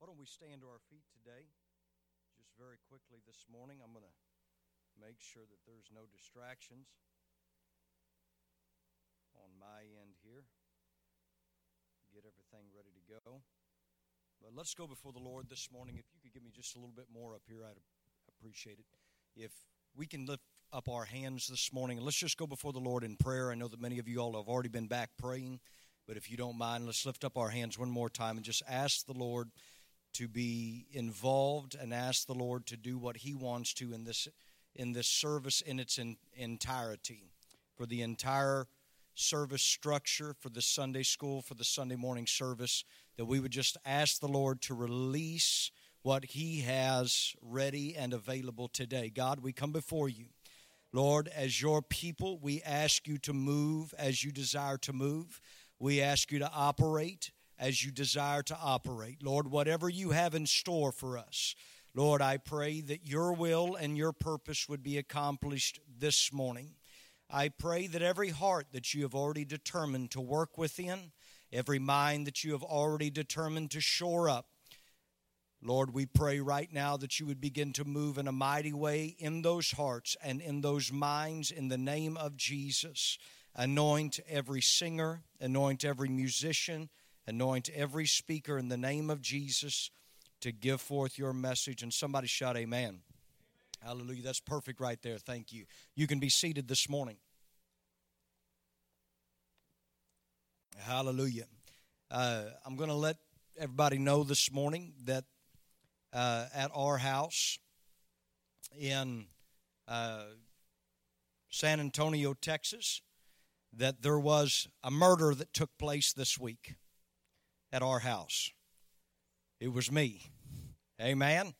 Why don't we stand to our feet today? Just very quickly this morning, I'm going to make sure that there's no distractions on my end here. Get everything ready to go. But let's go before the Lord this morning. If you could give me just a little bit more up here, I'd appreciate it. If we can lift up our hands this morning, let's just go before the Lord in prayer. I know that many of you all have already been back praying, but if you don't mind, let's lift up our hands one more time and just ask the Lord to be involved and ask the Lord to do what He wants to in this in this service in its in, entirety, for the entire service structure, for the Sunday school, for the Sunday morning service, that we would just ask the Lord to release what He has ready and available today. God, we come before you. Lord, as your people, we ask you to move as you desire to move. We ask you to operate as you desire to operate. Lord, whatever you have in store for us, Lord, I pray that your will and your purpose would be accomplished this morning. I pray that every heart that you have already determined to work within, every mind that you have already determined to shore up, Lord, we pray right now that you would begin to move in a mighty way in those hearts and in those minds in the name of Jesus. Anoint every singer, anoint every musician, anoint every speaker in the name of Jesus to give forth your message. And somebody shout, Amen. Hallelujah. That's perfect right there. Thank you. You can be seated this morning. Hallelujah. Uh, I'm going to let everybody know this morning that uh, at our house in uh, San Antonio, Texas, that there was a murder that took place this week at our house. It was me. Amen.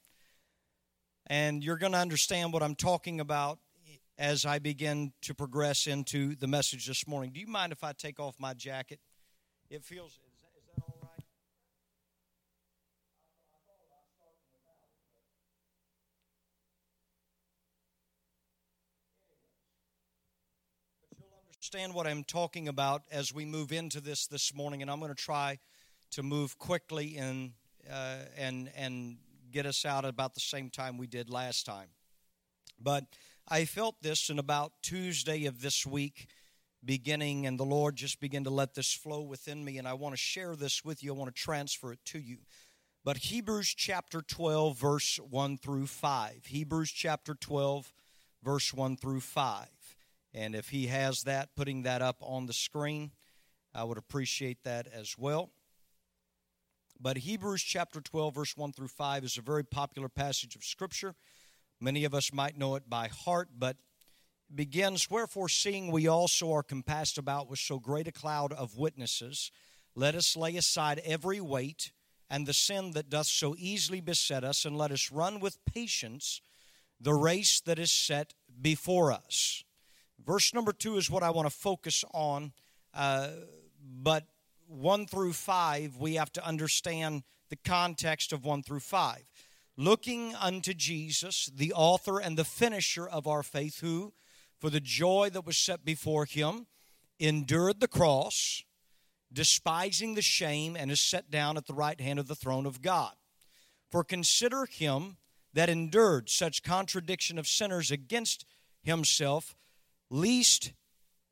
And you're going to understand what I'm talking about as I begin to progress into the message this morning. Do you mind if I take off my jacket? It feels Is that, all right? But you'll understand what I'm talking about as we move into this this morning, and I'm going to try to move quickly and uh, and and get us out about the same time we did last time. But I felt this in about Tuesday of this week, beginning, and the Lord just began to let this flow within me, and I want to share this with you. I want to transfer it to you. But Hebrews chapter 12, verse 1 through 5. Hebrews chapter 12, verse 1 through 5. And if he has that, putting that up on the screen, I would appreciate that as well. But Hebrews chapter 12, verse 1 through 5 is a very popular passage of Scripture. Many of us might know it by heart, but begins Wherefore, seeing we also are compassed about with so great a cloud of witnesses, let us lay aside every weight and the sin that doth so easily beset us, and let us run with patience the race that is set before us Verse number two is what I want to focus on, uh, but one through five, we have to understand the context of one through five. Looking unto Jesus, the author and the finisher of our faith, who, for the joy that was set before him, endured the cross, despising the shame, and is set down at the right hand of the throne of God. For consider him that endured such contradiction of sinners against himself Least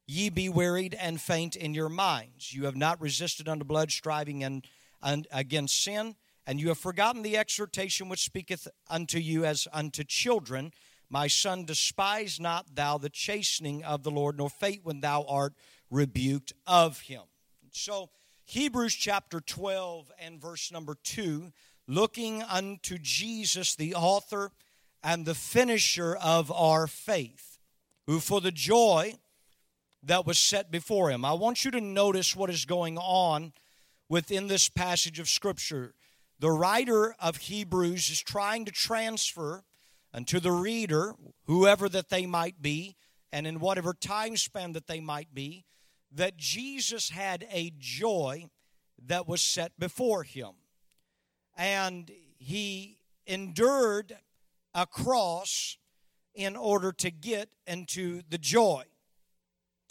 ye be wearied and faint in your minds. You have not resisted unto blood, striving and, and against sin, and you have forgotten the exhortation which speaketh unto you as unto children. My son, despise not thou the chastening of the Lord, nor faint when thou art rebuked of him. So, Hebrews chapter 12 and verse number 2 looking unto Jesus, the author and the finisher of our faith who for the joy that was set before him. I want you to notice what is going on within this passage of Scripture. The writer of Hebrews is trying to transfer unto the reader, whoever that they might be, and in whatever time span that they might be, that Jesus had a joy that was set before him. And he endured a cross in order to get into the joy.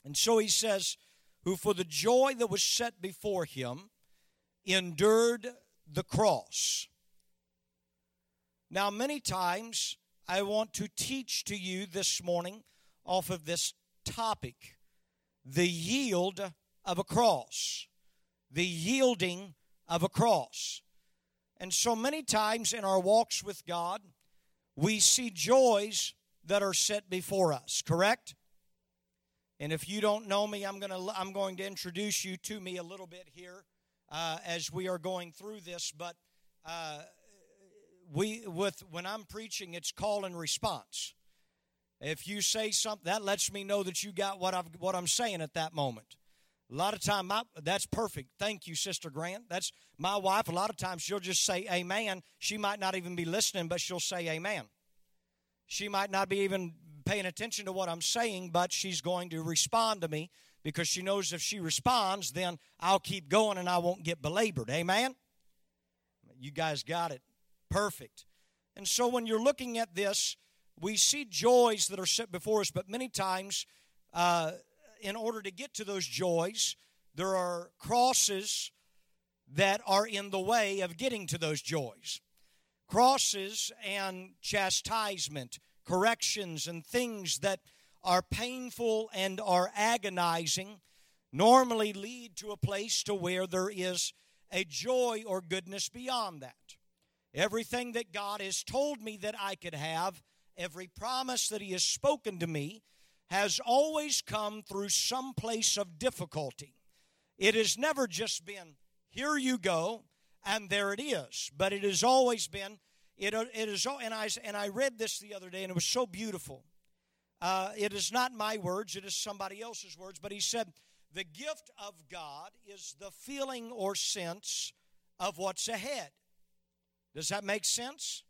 And so he says, Who for the joy that was set before him endured the cross. Now, many times I want to teach to you this morning off of this topic the yield of a cross. The yielding of a cross. And so many times in our walks with God, we see joys that are set before us, correct? And if you don't know me, I'm to I'm going to introduce you to me a little bit here uh, as we are going through this. But uh, we with when I'm preaching, it's call and response. If you say something, that lets me know that you got what I've what I'm saying at that moment. A lot of time, my, that's perfect. Thank you, Sister Grant. That's my wife. A lot of times she'll just say amen. She might not even be listening, but she'll say amen. She might not be even paying attention to what I'm saying, but she's going to respond to me because she knows if she responds, then I'll keep going and I won't get belabored. Amen? You guys got it. Perfect. And so when you're looking at this, we see joys that are set before us, but many times uh, in order to get to those joys, there are crosses that are in the way of getting to those joys. Crosses and chastisement, corrections, and things that are painful and are agonizing normally lead to a place to where there is a joy or goodness beyond that. Everything that God has told me that I could have, every promise that He has spoken to me, has always come through some place of difficulty. It has never just been, here you go, and there it is. But it has always been, it, it is, and I, and I read this the other day, and it was so beautiful. Uh, it is not my words, it is somebody else's words, but he said, The gift of God is the feeling or sense of what's ahead. Does that make sense?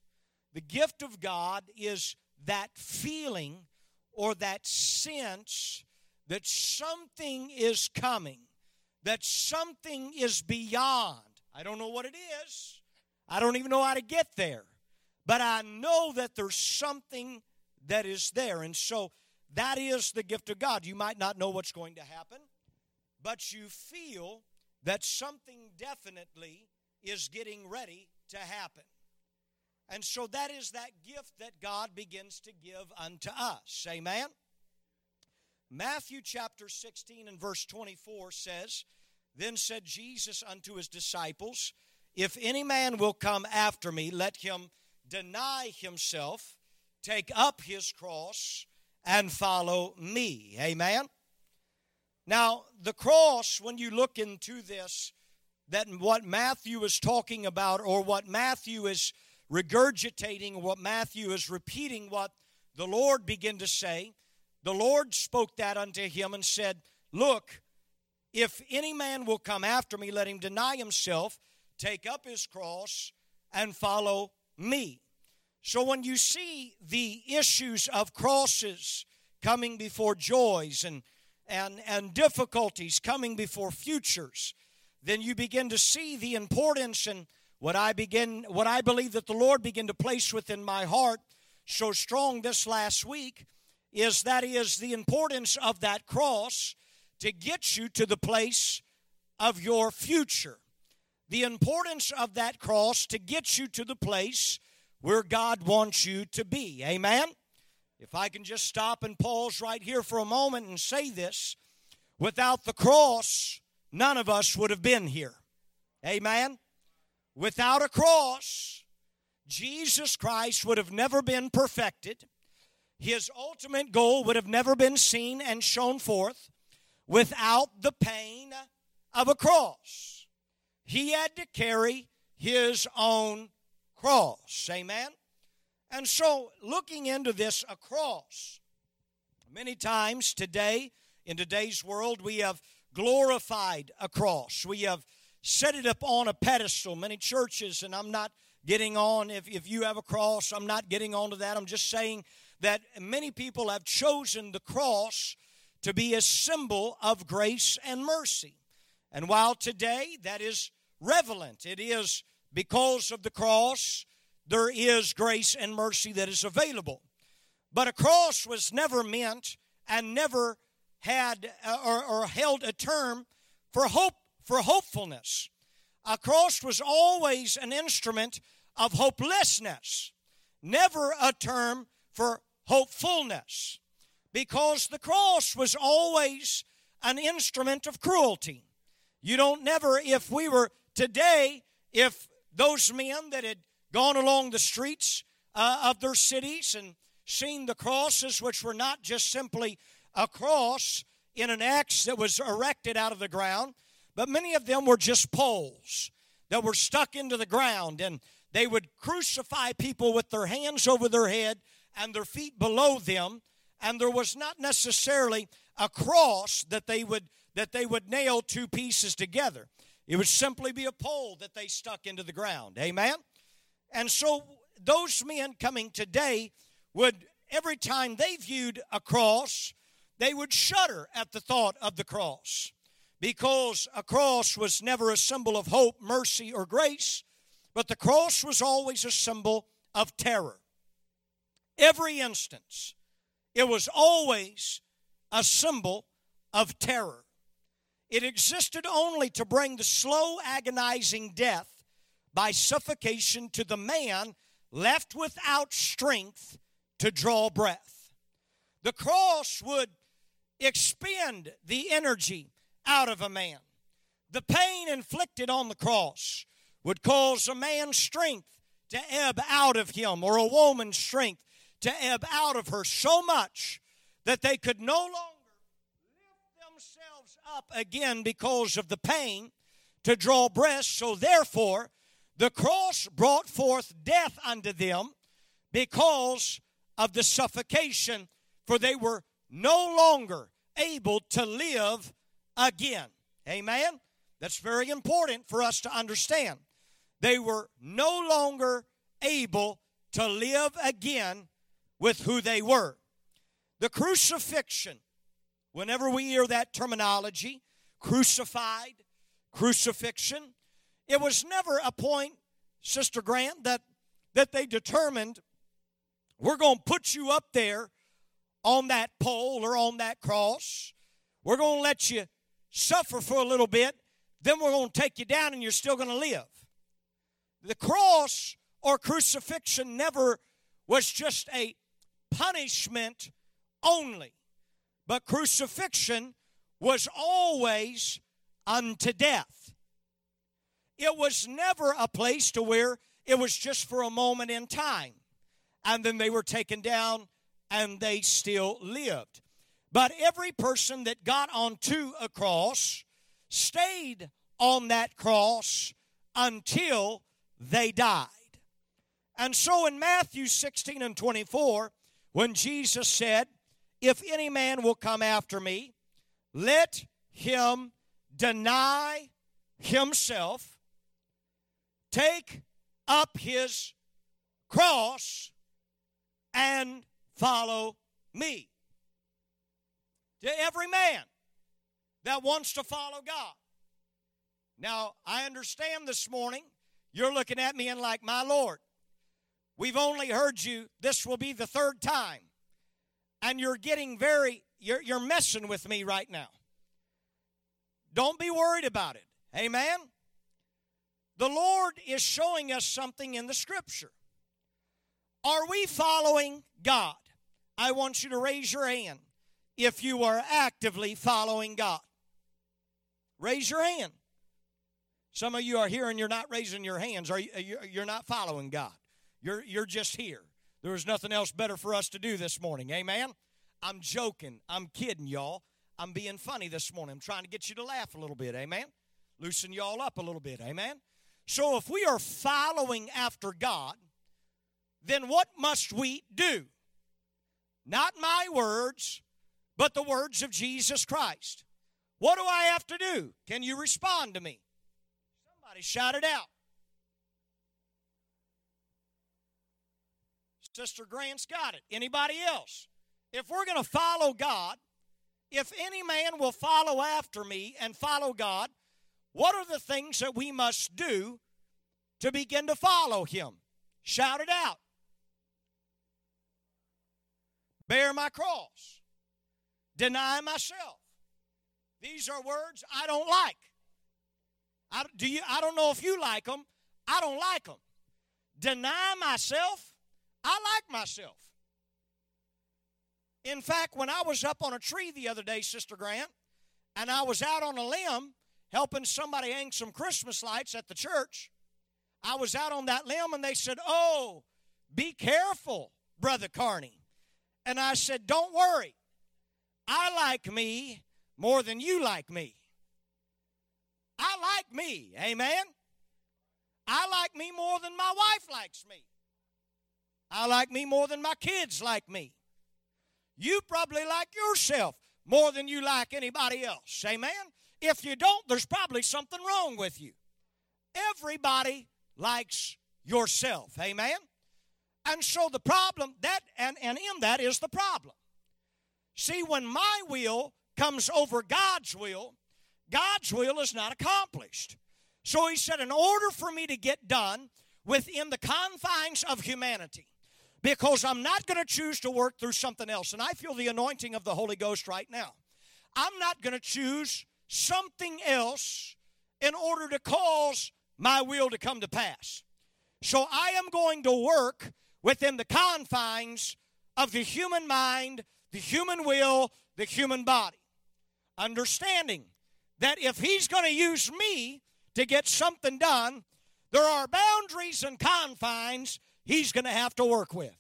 The gift of God is that feeling or that sense that something is coming, that something is beyond. I don't know what it is. I don't even know how to get there. But I know that there's something that is there. And so that is the gift of God. You might not know what's going to happen, but you feel that something definitely is getting ready to happen. And so that is that gift that God begins to give unto us. Amen? Matthew chapter 16 and verse 24 says, Then said Jesus unto his disciples, If any man will come after me, let him deny himself, take up his cross, and follow me. Amen? Now, the cross, when you look into this, that what Matthew is talking about, or what Matthew is regurgitating what Matthew is repeating what the Lord began to say. The Lord spoke that unto him and said, Look, if any man will come after me, let him deny himself, take up his cross, and follow me. So when you see the issues of crosses coming before joys and, and, and difficulties coming before futures, then you begin to see the importance and what I begin, what I believe that the Lord began to place within my heart so strong this last week is that is the importance of that cross to get you to the place of your future. The importance of that cross to get you to the place where God wants you to be. Amen? If I can just stop and pause right here for a moment and say this without the cross, none of us would have been here. Amen? Without a cross, Jesus Christ would have never been perfected. His ultimate goal would have never been seen and shown forth without the pain of a cross. He had to carry his own cross. Amen? And so, looking into this, a cross, many times today, in today's world, we have glorified a cross. We have set it up on a pedestal. Many churches, and I'm not getting on, if, if you have a cross, I'm not getting onto that. I'm just saying that many people have chosen the cross to be a symbol of grace and mercy. And while today that is relevant, it is because of the cross, there is grace and mercy that is available. But a cross was never meant and never had uh, or, or held a term for hope for hopefulness. A cross was always an instrument of hopelessness. never a term for hopefulness because the cross was always an instrument of cruelty. You don't never, if we were today, if those men that had gone along the streets uh, of their cities and seen the crosses, which were not just simply a cross in an axe that was erected out of the ground, but many of them were just poles that were stuck into the ground, and they would crucify people with their hands over their head and their feet below them, and there was not necessarily a cross that they would that they would nail two pieces together. It would simply be a pole that they stuck into the ground. Amen. And so those men coming today would every time they viewed a cross, they would shudder at the thought of the cross because a cross was never a symbol of hope, mercy, or grace, but the cross was always a symbol of terror. Every instance, it was always a symbol of terror. It existed only to bring the slow, agonizing death by suffocation to the man left without strength to draw breath. The cross would expend the energy out of a man. The pain inflicted on the cross would cause a man's strength to ebb out of him or a woman's strength to ebb out of her so much that they could no longer up again because of the pain to draw breath. So, therefore, the cross brought forth death unto them because of the suffocation, for they were no longer able to live again. Amen? That's very important for us to understand. They were no longer able to live again with who they were. The crucifixion, whenever we hear that terminology, crucified, crucifixion, it was never a point, Sister Grant, that, that they determined we're going to put you up there on that pole or on that cross. We're going to let you suffer for a little bit, then we're going to take you down and you're still going to live. The cross or crucifixion never was just a punishment only, but crucifixion was always unto death. It was never a place to where it was just for a moment in time and then they were taken down and they still lived. But every person that got onto a cross stayed on that cross until they died. And so in Matthew 16 and 24, when Jesus said, If any man will come after me, let him deny himself, take up his cross, and follow me to every man that wants to follow God. Now, I understand this morning you're looking at me and like, my Lord, we've only heard you, this will be the third time. And you're getting very, you're, you're messing with me right now. Don't be worried about it. Amen? The Lord is showing us something in the scripture. Are we following God? I want you to raise your hand if you are actively following God. Raise your hand. Some of you are here and you're not raising your hands. Are you, you're not following God. You're, you're just here. There was nothing else better for us to do this morning. Amen? I'm joking. I'm kidding, y'all. I'm being funny this morning. I'm trying to get you to laugh a little bit. Amen? Loosen y'all up a little bit. Amen? So if we are following after God, then what must we do? Not my words, but the words of Jesus Christ. What do I have to do? Can you respond to me? Somebody shout it out. Sister Grant's got it. Anybody else? If we're going to follow God, if any man will follow after me and follow God, what are the things that we must do to begin to follow him? Shout it out. Bear my cross deny myself. These are words I don't like. I, do you, I don't know if you like them. I don't like them. Deny myself. I like myself. In fact, when I was up on a tree the other day, Sister Grant, and I was out on a limb helping somebody hang some Christmas lights at the church, I was out on that limb and they said, Oh, be careful, Brother Carney. And I said, Don't worry. I like me more than you like me. I like me. Amen. I like me more than my wife likes me. I like me more than my kids like me. You probably like yourself more than you like anybody else. Amen. If you don't, there's probably something wrong with you. Everybody likes yourself. Amen. And so the problem that and, and in that is the problem. See, when my will comes over God's will, God's will is not accomplished. So he said, in order for me to get done within the confines of humanity, because I'm not going to choose to work through something else, and I feel the anointing of the Holy Ghost right now. I'm not going to choose something else in order to cause my will to come to pass. So I am going to work within the confines of the human mind, the human will, the human body. Understanding that if He's going to use me to get something done, there are boundaries and confines He's going to have to work with.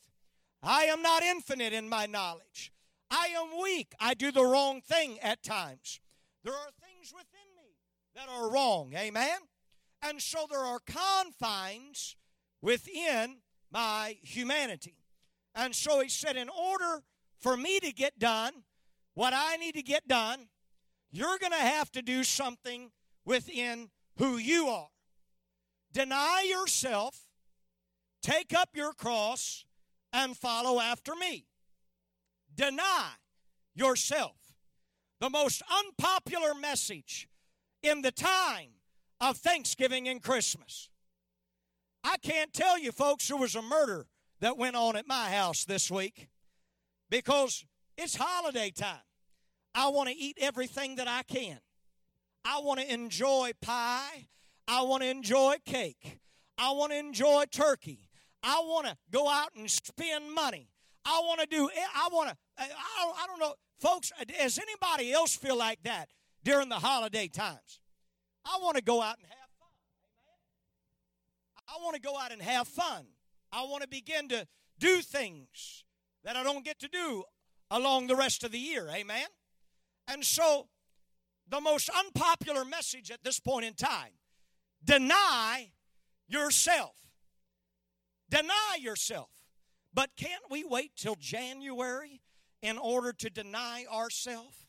I am not infinite in my knowledge. I am weak. I do the wrong thing at times. There are things within me that are wrong. Amen? And so there are confines within my humanity. And so he said, in order for me to get done what I need to get done, you're going to have to do something within who you are. Deny yourself, take up your cross, and follow after me. Deny yourself. The most unpopular message in the time of Thanksgiving and Christmas. I can't tell you, folks, there was a murder that went on at my house this week because it's holiday time. I want to eat everything that I can. I want to enjoy pie. I want to enjoy cake. I want to enjoy turkey. I want to go out and spend money. I want to do, I want to, I, I don't know, folks, does anybody else feel like that during the holiday times? I want to go out and have fun. I want to go out and have fun. I want to begin to do things that I don't get to do along the rest of the year. Amen? And so, the most unpopular message at this point in time deny yourself. Deny yourself. But can't we wait till January in order to deny ourselves?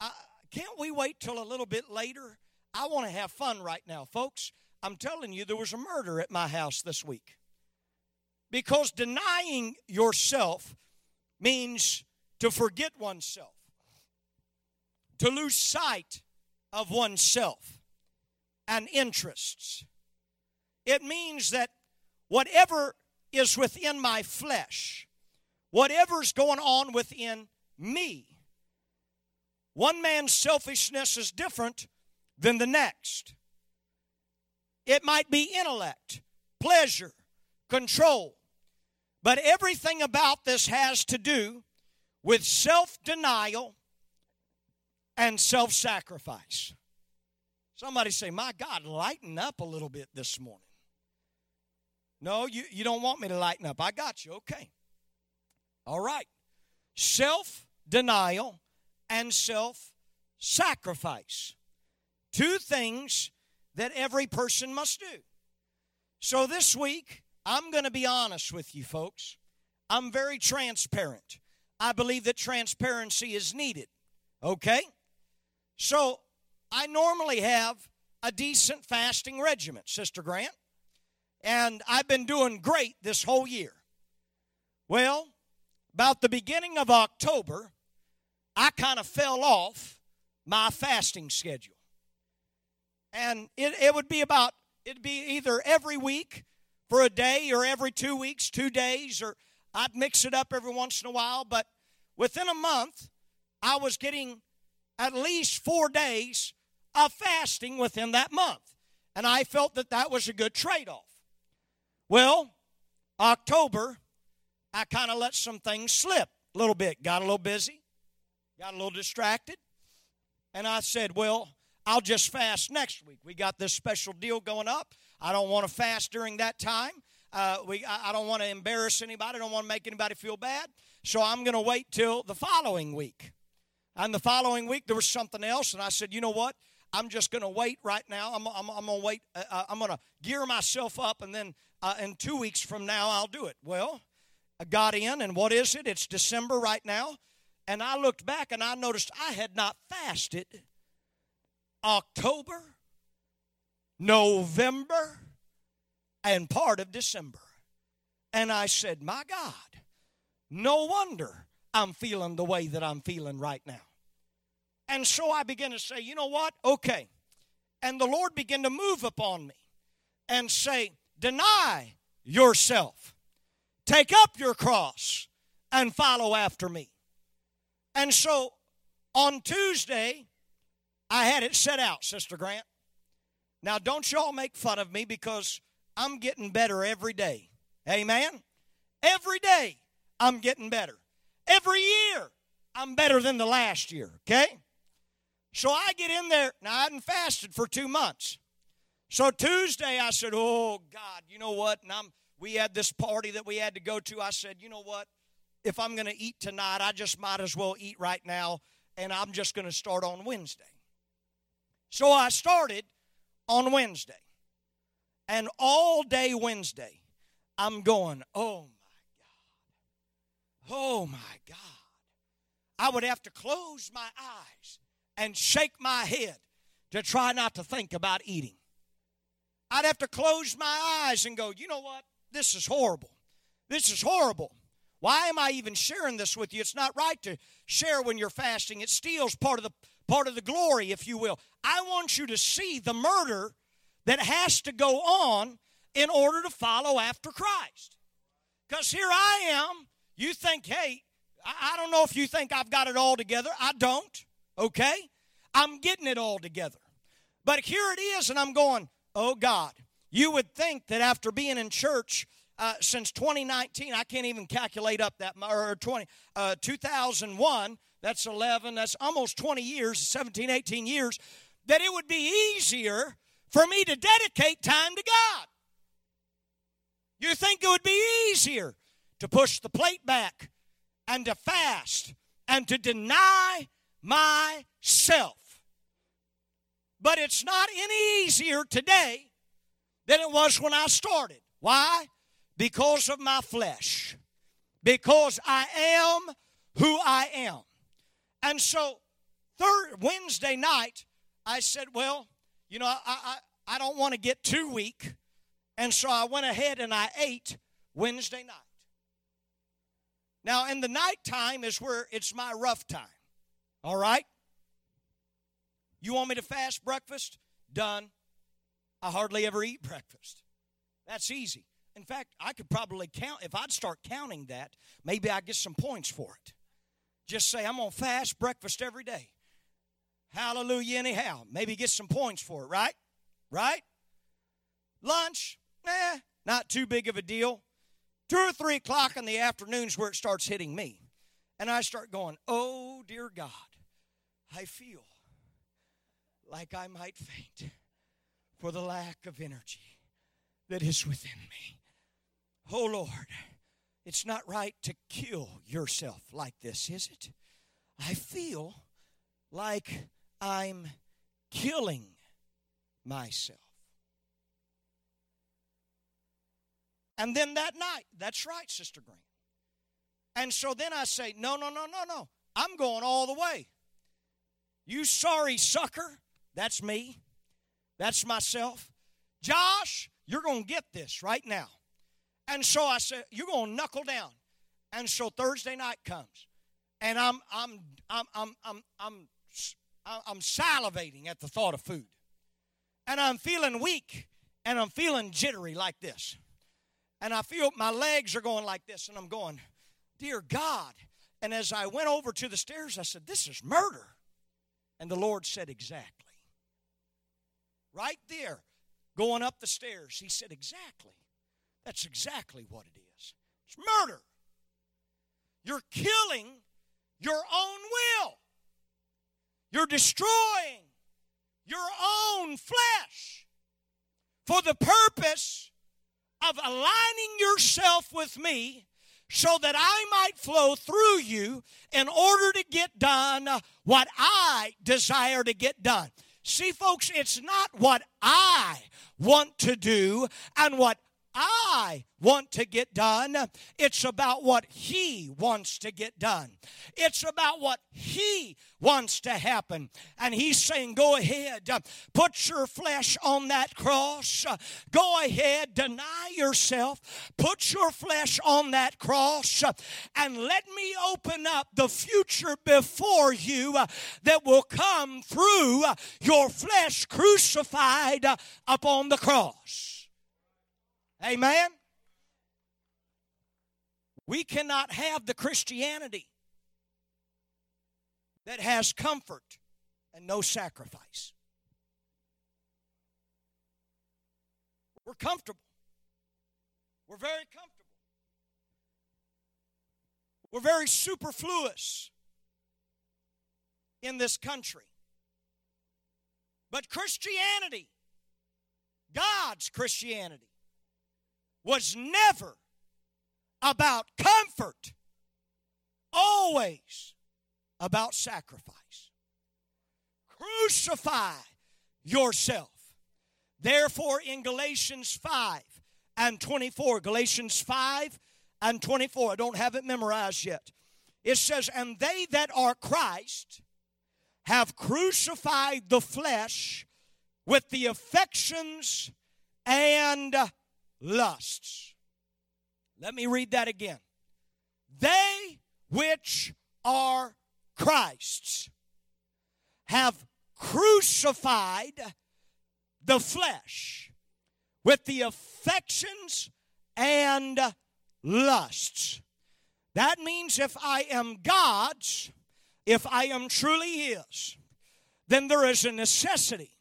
Uh, can't we wait till a little bit later? I want to have fun right now, folks. I'm telling you, there was a murder at my house this week. Because denying yourself means to forget oneself, to lose sight of oneself and interests. It means that whatever is within my flesh, whatever's going on within me, one man's selfishness is different than the next. It might be intellect, pleasure, control. But everything about this has to do with self denial and self sacrifice. Somebody say, My God, lighten up a little bit this morning. No, you, you don't want me to lighten up. I got you. Okay. All right. Self denial and self sacrifice. Two things that every person must do. So this week, I'm going to be honest with you, folks. I'm very transparent. I believe that transparency is needed. Okay? So I normally have a decent fasting regimen, Sister Grant, and I've been doing great this whole year. Well, about the beginning of October, I kind of fell off my fasting schedule. And it, it would be about, it'd be either every week for a day or every two weeks, two days, or I'd mix it up every once in a while. But within a month, I was getting at least four days of fasting within that month. And I felt that that was a good trade off. Well, October I kind of let some things slip a little bit. Got a little busy, got a little distracted. And I said, Well, I'll just fast next week. We got this special deal going up. I don't want to fast during that time. Uh, we, I, I don't want to embarrass anybody. I don't want to make anybody feel bad. So I'm going to wait till the following week. And the following week, there was something else. And I said, You know what? I'm just going to wait right now. I'm, I'm, I'm going to wait. Uh, uh I'm going to gear myself up, and then uh, in two weeks from now, I'll do it. Well, I got in, and what is it? It's December right now. And I looked back and I noticed I had not fasted October, November, and part of December. And I said, My God, no wonder I'm feeling the way that I'm feeling right now. And so I began to say, You know what? Okay. And the Lord began to move upon me and say, Deny yourself, take up your cross, and follow after me. And so on Tuesday, I had it set out, Sister Grant. Now, don't y'all make fun of me because I'm getting better every day. Amen? Every day, I'm getting better. Every year, I'm better than the last year, okay? So I get in there. Now, I hadn't fasted for two months. So Tuesday, I said, Oh, God, you know what? And I'm, we had this party that we had to go to. I said, You know what? If I'm going to eat tonight, I just might as well eat right now, and I'm just going to start on Wednesday. So I started on Wednesday. And all day Wednesday, I'm going, oh my God. Oh my God. I would have to close my eyes and shake my head to try not to think about eating. I'd have to close my eyes and go, you know what? This is horrible. This is horrible. Why am I even sharing this with you? It's not right to share when you're fasting. It steals part of the part of the glory, if you will. I want you to see the murder that has to go on in order to follow after Christ. Because here I am. You think, hey, I don't know if you think I've got it all together. I don't, okay? I'm getting it all together. But here it is, and I'm going, oh God. You would think that after being in church uh, since 2019, I can't even calculate up that, or 20, uh, 2001, that's 11, that's almost 20 years, 17, 18 years, that it would be easier for me to dedicate time to God. You think it would be easier to push the plate back and to fast and to deny myself. But it's not any easier today than it was when I started. Why? Because of my flesh. Because I am who I am. And so, third Wednesday night, I said, well, you know, I, I, I don't want to get too weak. And so I went ahead and I ate Wednesday night. Now, in the nighttime is where it's my rough time. All right? You want me to fast breakfast? Done. I hardly ever eat breakfast. That's easy. In fact, I could probably count, if I'd start counting that, maybe I'd get some points for it. Just say, I'm going to fast breakfast every day. Hallelujah, anyhow. Maybe get some points for it, right? Right? Lunch, eh, not too big of a deal. Two or three o'clock in the afternoons where it starts hitting me. And I start going, Oh, dear God, I feel like I might faint for the lack of energy that is within me. Oh, Lord. It's not right to kill yourself like this, is it? I feel like I'm killing myself. And then that night, that's right, Sister Green. And so then I say, no, no, no, no, no. I'm going all the way. You sorry sucker. That's me. That's myself. Josh, you're going to get this right now. And so I said, You're going to knuckle down. And so Thursday night comes. And I'm, I'm, I'm, I'm, I'm, I'm, I'm salivating at the thought of food. And I'm feeling weak and I'm feeling jittery like this. And I feel my legs are going like this. And I'm going, Dear God. And as I went over to the stairs, I said, This is murder. And the Lord said, Exactly. Right there, going up the stairs, He said, Exactly. That's exactly what it is. It's murder. You're killing your own will. You're destroying your own flesh for the purpose of aligning yourself with me so that I might flow through you in order to get done what I desire to get done. See, folks, it's not what I want to do and what I want to get done. It's about what He wants to get done. It's about what He wants to happen. And He's saying, Go ahead, put your flesh on that cross. Go ahead, deny yourself, put your flesh on that cross, and let me open up the future before you that will come through your flesh crucified upon the cross. Amen? We cannot have the Christianity that has comfort and no sacrifice. We're comfortable. We're very comfortable. We're very superfluous in this country. But Christianity, God's Christianity, was never about comfort, always about sacrifice. Crucify yourself. Therefore, in Galatians 5 and 24, Galatians 5 and 24, I don't have it memorized yet. It says, And they that are Christ have crucified the flesh with the affections and lusts. Let me read that again. They which are Christ's have crucified the flesh with the affections and lusts. That means if I am God's, if I am truly His, then there is a necessity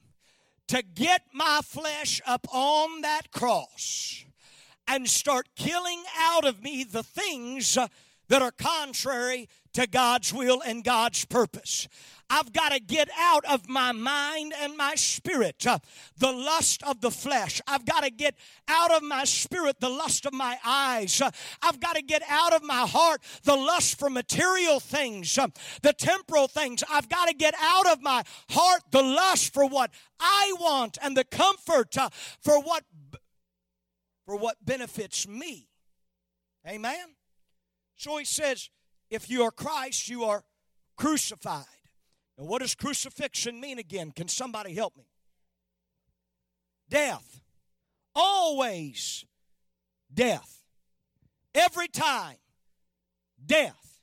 to get my flesh up on that cross and start killing out of me the things that are contrary to God's will and God's purpose. I've got to get out of my mind and my spirit uh, the lust of the flesh. I've got to get out of my spirit the lust of my eyes. Uh, I've got to get out of my heart the lust for material things, uh, the temporal things. I've got to get out of my heart the lust for what I want and the comfort uh, for what for what benefits me. Amen. So he says, if you are Christ, you are crucified. Now, what does crucifixion mean again? Can somebody help me? Death. Always death. Every time, death.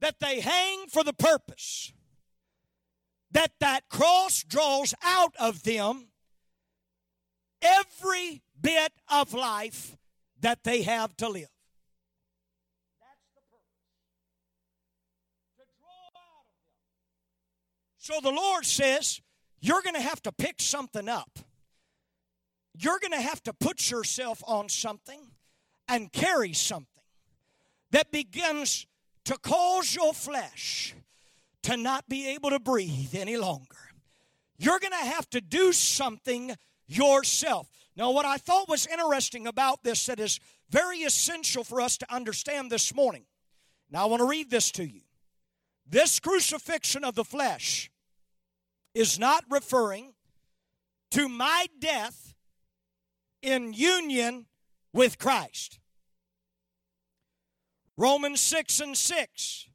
That they hang for the purpose that that cross draws out of them every bit of life that they have to live. So the Lord says, You're going to have to pick something up. You're going to have to put yourself on something and carry something that begins to cause your flesh to not be able to breathe any longer. You're going to have to do something yourself. Now, what I thought was interesting about this that is very essential for us to understand this morning. Now, I want to read this to you. This crucifixion of the flesh is not referring to my death in union with Christ. Romans 6 and 6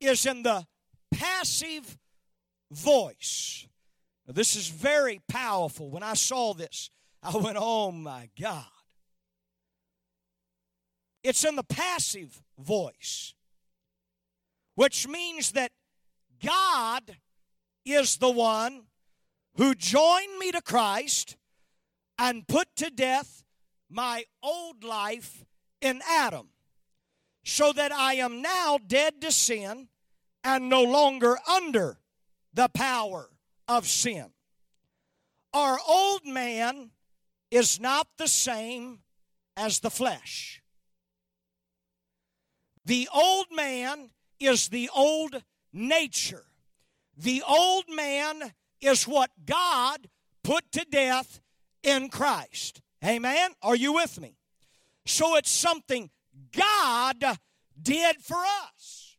is in the passive voice. Now, this is very powerful. When I saw this, I went, oh my God. It's in the passive voice, which means that God is the one who joined me to Christ and put to death my old life in Adam, so that I am now dead to sin and no longer under the power of sin. Our old man is not the same as the flesh. The old man is the old nature. The old man is what God put to death in Christ. Amen? Are you with me? So it's something God did for us.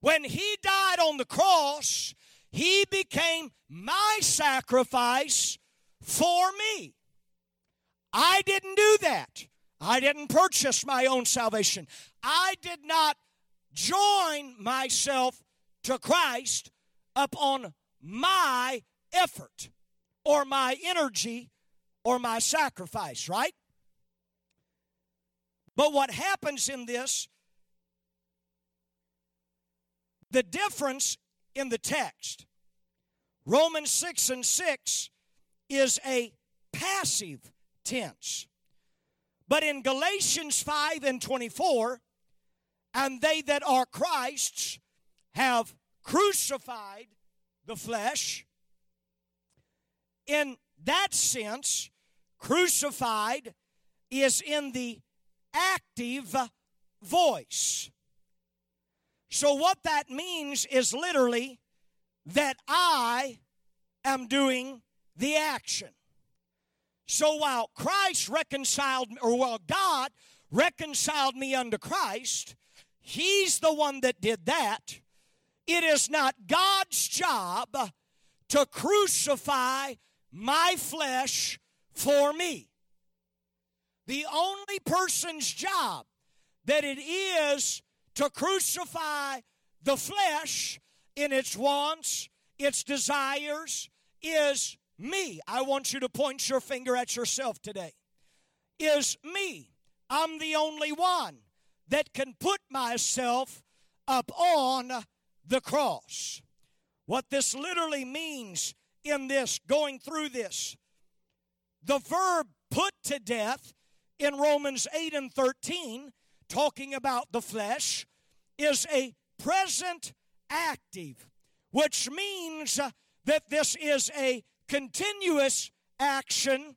When He died on the cross, He became my sacrifice for me. I didn't do that. I didn't purchase my own salvation. I did not join myself to Christ upon my effort or my energy or my sacrifice, right? But what happens in this, the difference in the text, Romans 6 and 6 is a passive tense. But in Galatians 5 and 24, and they that are Christ's have crucified the flesh. In that sense, crucified is in the active voice. So, what that means is literally that I am doing the action. So, while Christ reconciled, or while God reconciled me unto Christ, He's the one that did that. It is not God's job to crucify my flesh for me. The only person's job that it is to crucify the flesh in its wants, its desires, is me. I want you to point your finger at yourself today. Is me. I'm the only one that can put myself up on the cross. What this literally means in this, going through this, the verb put to death in Romans 8 and 13, talking about the flesh, is a present active, which means that this is a continuous action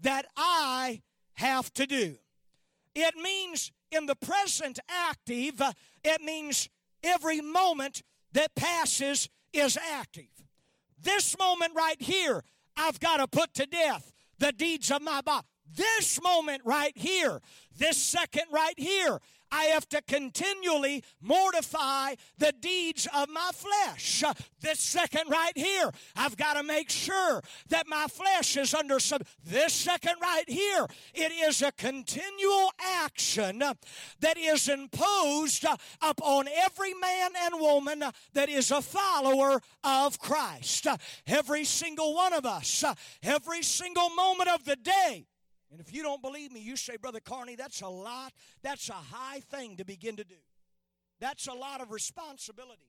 that I have to do. It means in the present active, it means every moment that passes is active. This moment right here, I've got to put to death the deeds of my body. This moment right here, this second right here, I have to continually mortify the deeds of my flesh. This second right here, I've got to make sure that my flesh is under some. This second right here, it is a continual action that is imposed upon every man and woman that is a follower of Christ. Every single one of us, every single moment of the day, and if you don't believe me, you say, Brother Carney, that's a lot. That's a high thing to begin to do. That's a lot of responsibility.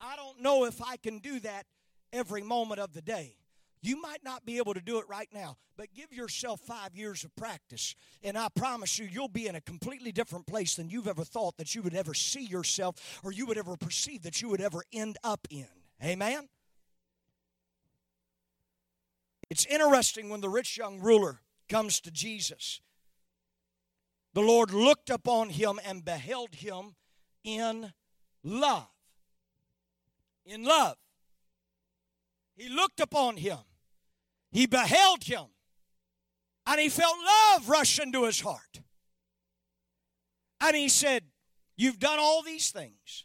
I don't know if I can do that every moment of the day. You might not be able to do it right now, but give yourself five years of practice, and I promise you, you'll be in a completely different place than you've ever thought that you would ever see yourself or you would ever perceive that you would ever end up in. Amen? It's interesting when the rich young ruler comes to Jesus. The Lord looked upon him and beheld him in love. In love. He looked upon him. He beheld him. And he felt love rush into his heart. And he said, You've done all these things.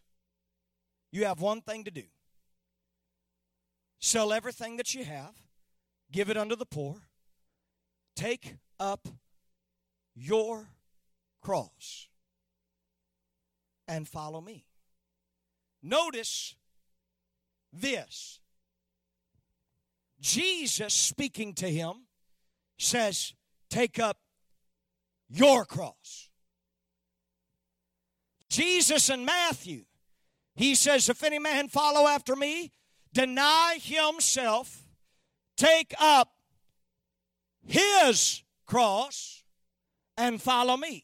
You have one thing to do sell everything that you have, give it unto the poor, Take up your cross and follow me. Notice this Jesus speaking to him says, Take up your cross. Jesus in Matthew, he says, If any man follow after me, deny himself, take up his cross and follow me.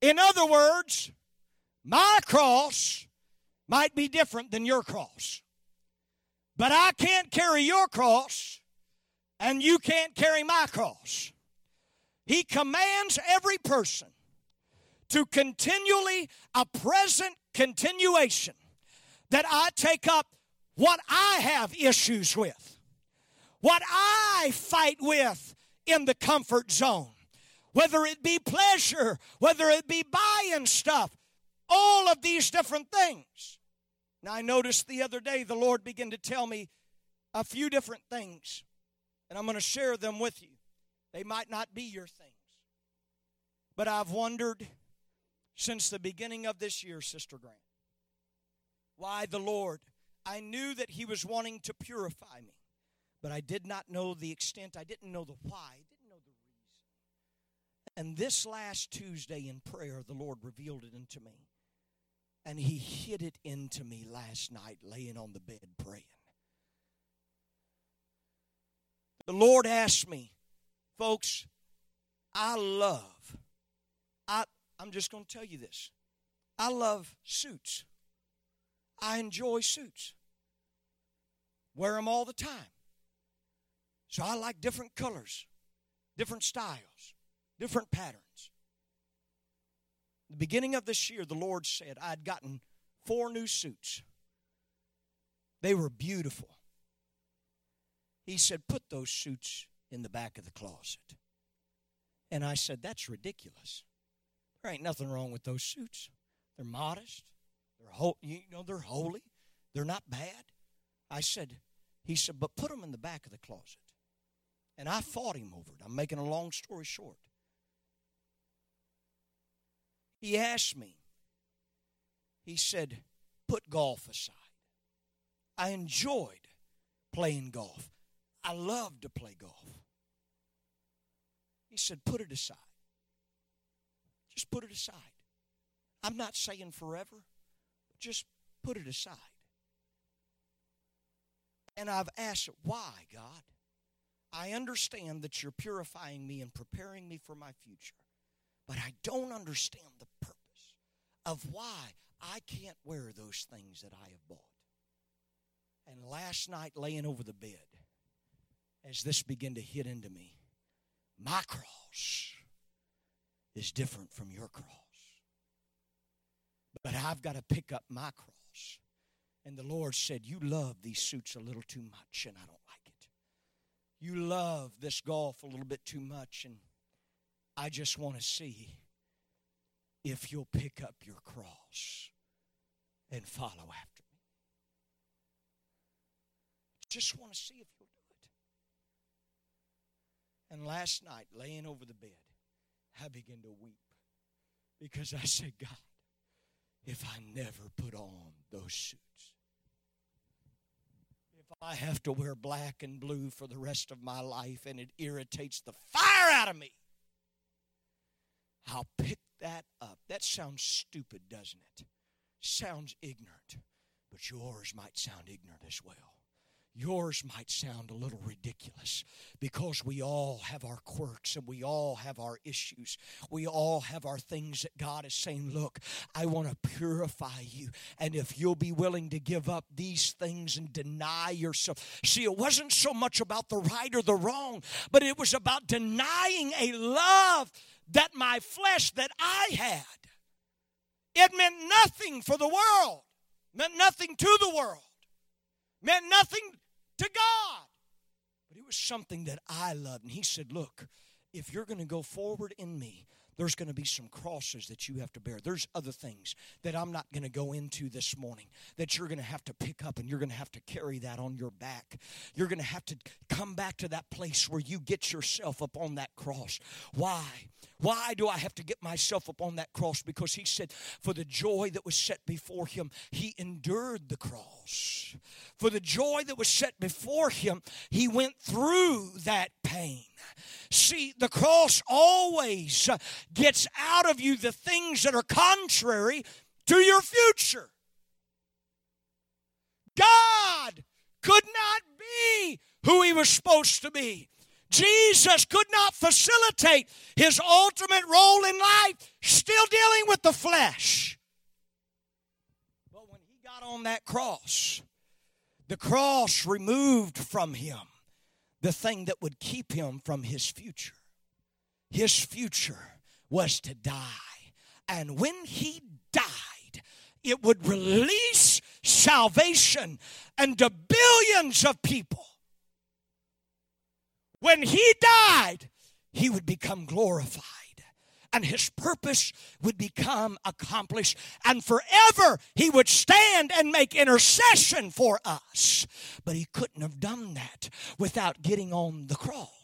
In other words, my cross might be different than your cross. But I can't carry your cross, and you can't carry my cross. He commands every person to continually a present continuation that I take up what I have issues with, what I fight with in the comfort zone, whether it be pleasure, whether it be buying stuff, all of these different things. Now, I noticed the other day the Lord began to tell me a few different things, and I'm going to share them with you. They might not be your things, but I've wondered since the beginning of this year, Sister Grant, why the Lord, I knew that He was wanting to purify me, but I did not know the extent, I didn't know the why, I didn't know the reason. And this last Tuesday in prayer, the Lord revealed it unto me. And he hid it into me last night, laying on the bed praying. The Lord asked me, folks, I love, I, I'm just going to tell you this. I love suits. I enjoy suits. Wear them all the time. So I like different colors, different styles, different patterns the beginning of this year, the Lord said I'd gotten four new suits. They were beautiful. He said, Put those suits in the back of the closet. And I said, That's ridiculous. There ain't nothing wrong with those suits. They're modest. They're ho- you know they're holy. They're not bad. I said, he said, but put them in the back of the closet. And I fought him over it. I'm making a long story short. He asked me, he said, put golf aside. I enjoyed playing golf. I loved to play golf. He said, put it aside. Just put it aside. I'm not saying forever, just put it aside. And I've asked, why, God? I understand that you're purifying me and preparing me for my future. But I don't understand the purpose of why I can't wear those things that I have bought. And last night, laying over the bed, as this began to hit into me, my cross is different from your cross. But I've got to pick up my cross. And the Lord said, You love these suits a little too much, and I don't. You love this golf a little bit too much, and I just want to see if you'll pick up your cross and follow after me. Just want to see if you'll do it. And last night, laying over the bed, I began to weep because I said, God, if I never put on those if I have to wear black and blue for the rest of my life and it irritates the fire out of me, I'll pick that up. That sounds stupid, doesn't it? Sounds ignorant, but yours might sound ignorant as well. Yours might sound a little ridiculous because we all have our quirks and we all have our issues. We all have our things that God is saying, Look, I want to purify you. And if you'll be willing to give up these things and deny yourself. See, it wasn't so much about the right or the wrong, but it was about denying a love that my flesh that I had. It meant nothing for the world, meant nothing to the world, meant nothing to God. But it was something that I loved. And He said, Look, if you're going to go forward in me, there's going to be some crosses that you have to bear. There's other things that I'm not going to go into this morning that you're going to have to pick up and you're going to have to carry that on your back. You're going to have to come back to that place where you get yourself up on that cross. Why? Why do I have to get myself up on that cross? Because he said, for the joy that was set before him, he endured the cross. For the joy that was set before him, he went through that pain. See, the cross always gets out of you the things that are contrary to your future. God could not be who he was supposed to be. Jesus could not facilitate his ultimate role in life, still dealing with the flesh. But when he got on that cross, the cross removed from him the thing that would keep him from his future. His future was to die And when he died, it would release salvation unto billions of people. When he died, he would become glorified and his purpose would become accomplished, and forever he would stand and make intercession for us. But he couldn't have done that without getting on the cross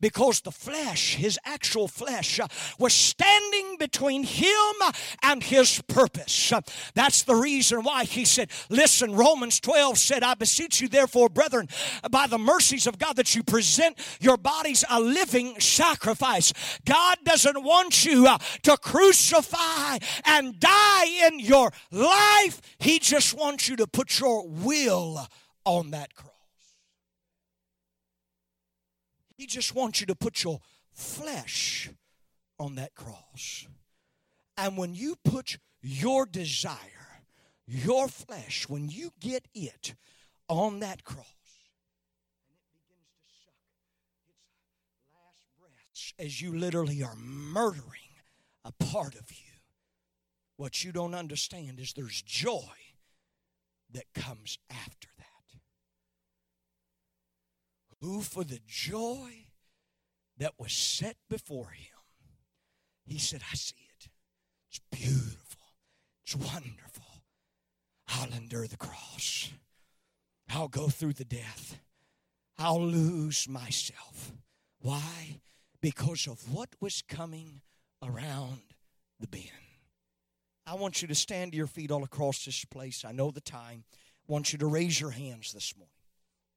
because the flesh, his actual flesh, uh, was standing between him and his purpose. That's the reason why he said, Listen, Romans 12 said, I beseech you, therefore, brethren, by the mercies of God, that you present your bodies a living sacrifice. God doesn't want you uh, to crucify and die in your life. He just wants you to put your will on that cross. He just wants you to put your flesh on that cross. And when you put your desire, your flesh, when you get it on that cross, and it begins to suck its last breaths as you literally are murdering a part of you. What you don't understand is there's joy that comes after. Who, for the joy that was set before him, he said, I see it. It's beautiful. It's wonderful. I'll endure the cross. I'll go through the death. I'll lose myself. Why? because of what was coming around the bend. I want you to stand to your feet all across this place. I know the time. I want you to raise your hands this morning.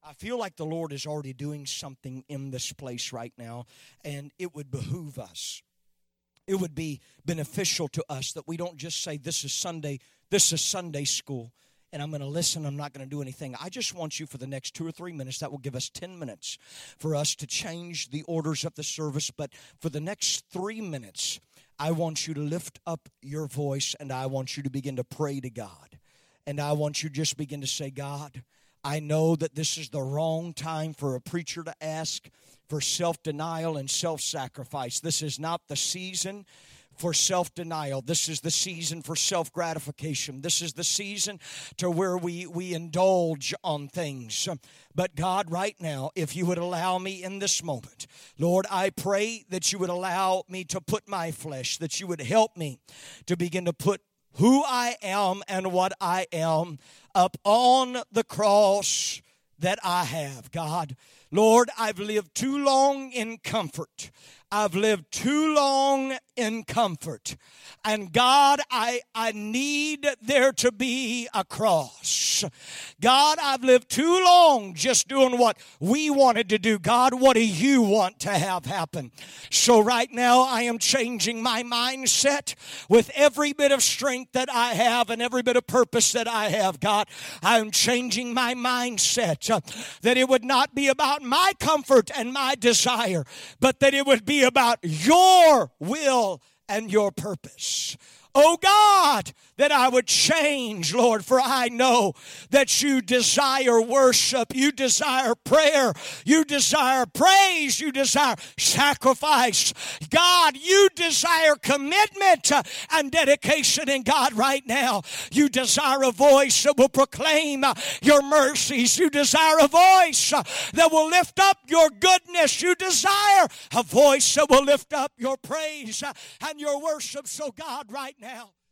I feel like the Lord is already doing something in this place right now, and it would behoove us. It would be beneficial to us that we don't just say, This is Sunday, this is Sunday school and I'm going to listen. I'm not going to do anything. I just want you for the next two or three minutes. That will give us 10 minutes for us to change the orders of the service. But for the next three minutes, I want you to lift up your voice and I want you to begin to pray to God. And I want you to just begin to say, God, I know that this is the wrong time for a preacher to ask for self denial and self sacrifice. This is not the season for self denial. This is the season for self gratification. This is the season to where we, we indulge on things. But God, right now, if you would allow me in this moment, Lord, I pray that you would allow me to put my flesh, that you would help me to begin to put who I am and what I am up on the cross that I have, God. Lord, I've lived too long in comfort. I've lived too long in comfort. And God, I, I need there to be a cross. God, I've lived too long just doing what we wanted to do. God, what do you want to have happen? So right now, I am changing my mindset with every bit of strength that I have and every bit of purpose that I have. God, I'm changing my mindset uh, that it would not be about my comfort and my desire, but that it would be about your will and your purpose. Oh God, that I would change, Lord, for I know that you desire worship, you desire prayer, you desire praise, you desire sacrifice. God, you desire commitment and dedication in God right now. You desire a voice that will proclaim your mercies. You desire a voice that will lift up your goodness. You desire a voice that will lift up your praise and your worship. So, God, right now, now.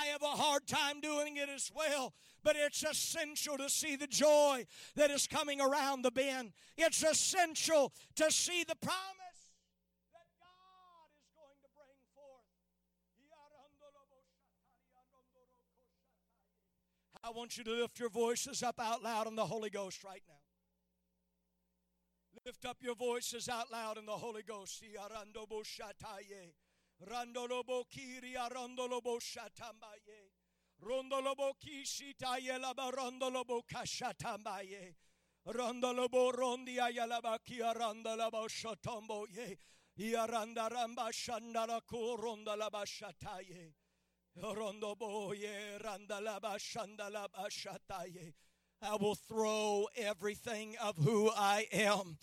I have a hard time doing it as well. But it's essential to see the joy that is coming around the bend. It's essential to see the promise that God is going to bring forth. I want you to lift your voices up out loud in the Holy Ghost right now. Lift up your voices out loud in the Holy Ghost. Randolobo kiria rondolobo shatambaye. Rondolobo kishita yelaba rondolobo kashatambaye. Rondolobo rondia yalaba kia rondolobo shotombo ye. Yaranda ramba shandala ko rondalaba shataye. Rondobo ye randalaba shandalaba shataye. I will throw everything of who I am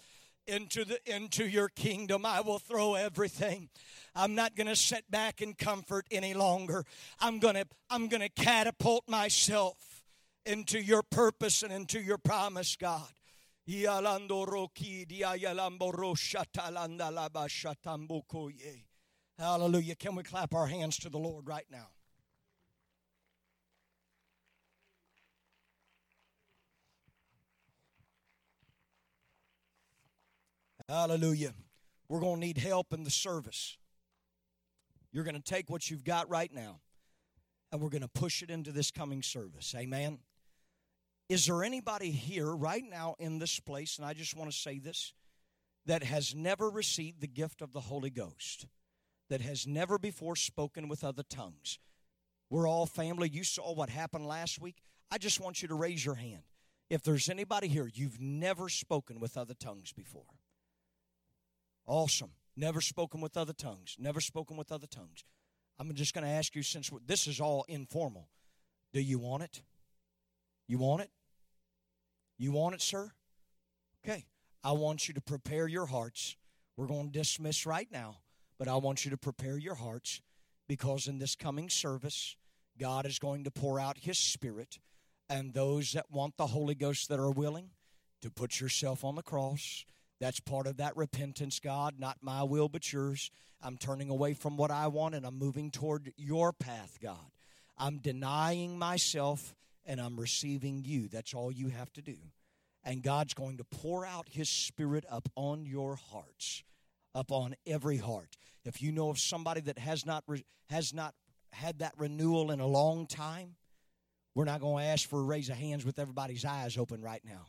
into the into your kingdom i will throw everything. I'm not going to sit back and comfort any longer. I'm going to i'm going to catapult myself into your purpose and into your promise god. Hallelujah. Can we clap our hands to the lord right now Hallelujah. We're going to need help in the service. You're going to take what you've got right now and we're going to push it into this coming service. Amen. Is there anybody here right now in this place, and I just want to say this, that has never received the gift of the Holy Ghost, that has never before spoken with other tongues? We're all family. You saw what happened last week. I just want you to raise your hand. If there's anybody here, you've never spoken with other tongues before. Awesome. Never spoken with other tongues. Never spoken with other tongues. I'm just going to ask you since this is all informal. Do you want it? You want it? You want it, sir? Okay. I want you to prepare your hearts. We're going to dismiss right now, but I want you to prepare your hearts because in this coming service, God is going to pour out His Spirit, and those that want the Holy Ghost that are willing to put yourself on the cross that's part of that repentance, God. Not my will, but yours. I'm turning away from what I want and I'm moving toward your path, God. I'm denying myself and I'm receiving you. That's all you have to do. And God's going to pour out His Spirit up on your hearts, up on every heart. If you know of somebody that has not has not had that renewal in a long time, we're not going to ask for a raise of hands with everybody's eyes open right now.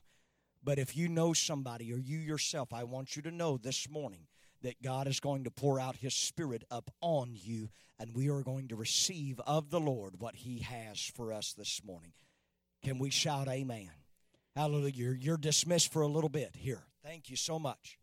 But if you know somebody or you yourself, I want you to know this morning that God is going to pour out His Spirit up on you, and we are going to receive of the Lord what He has for us this morning. Can we shout Amen? Hallelujah. You're, you're dismissed for a little bit here. Thank you so much.